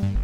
Bye.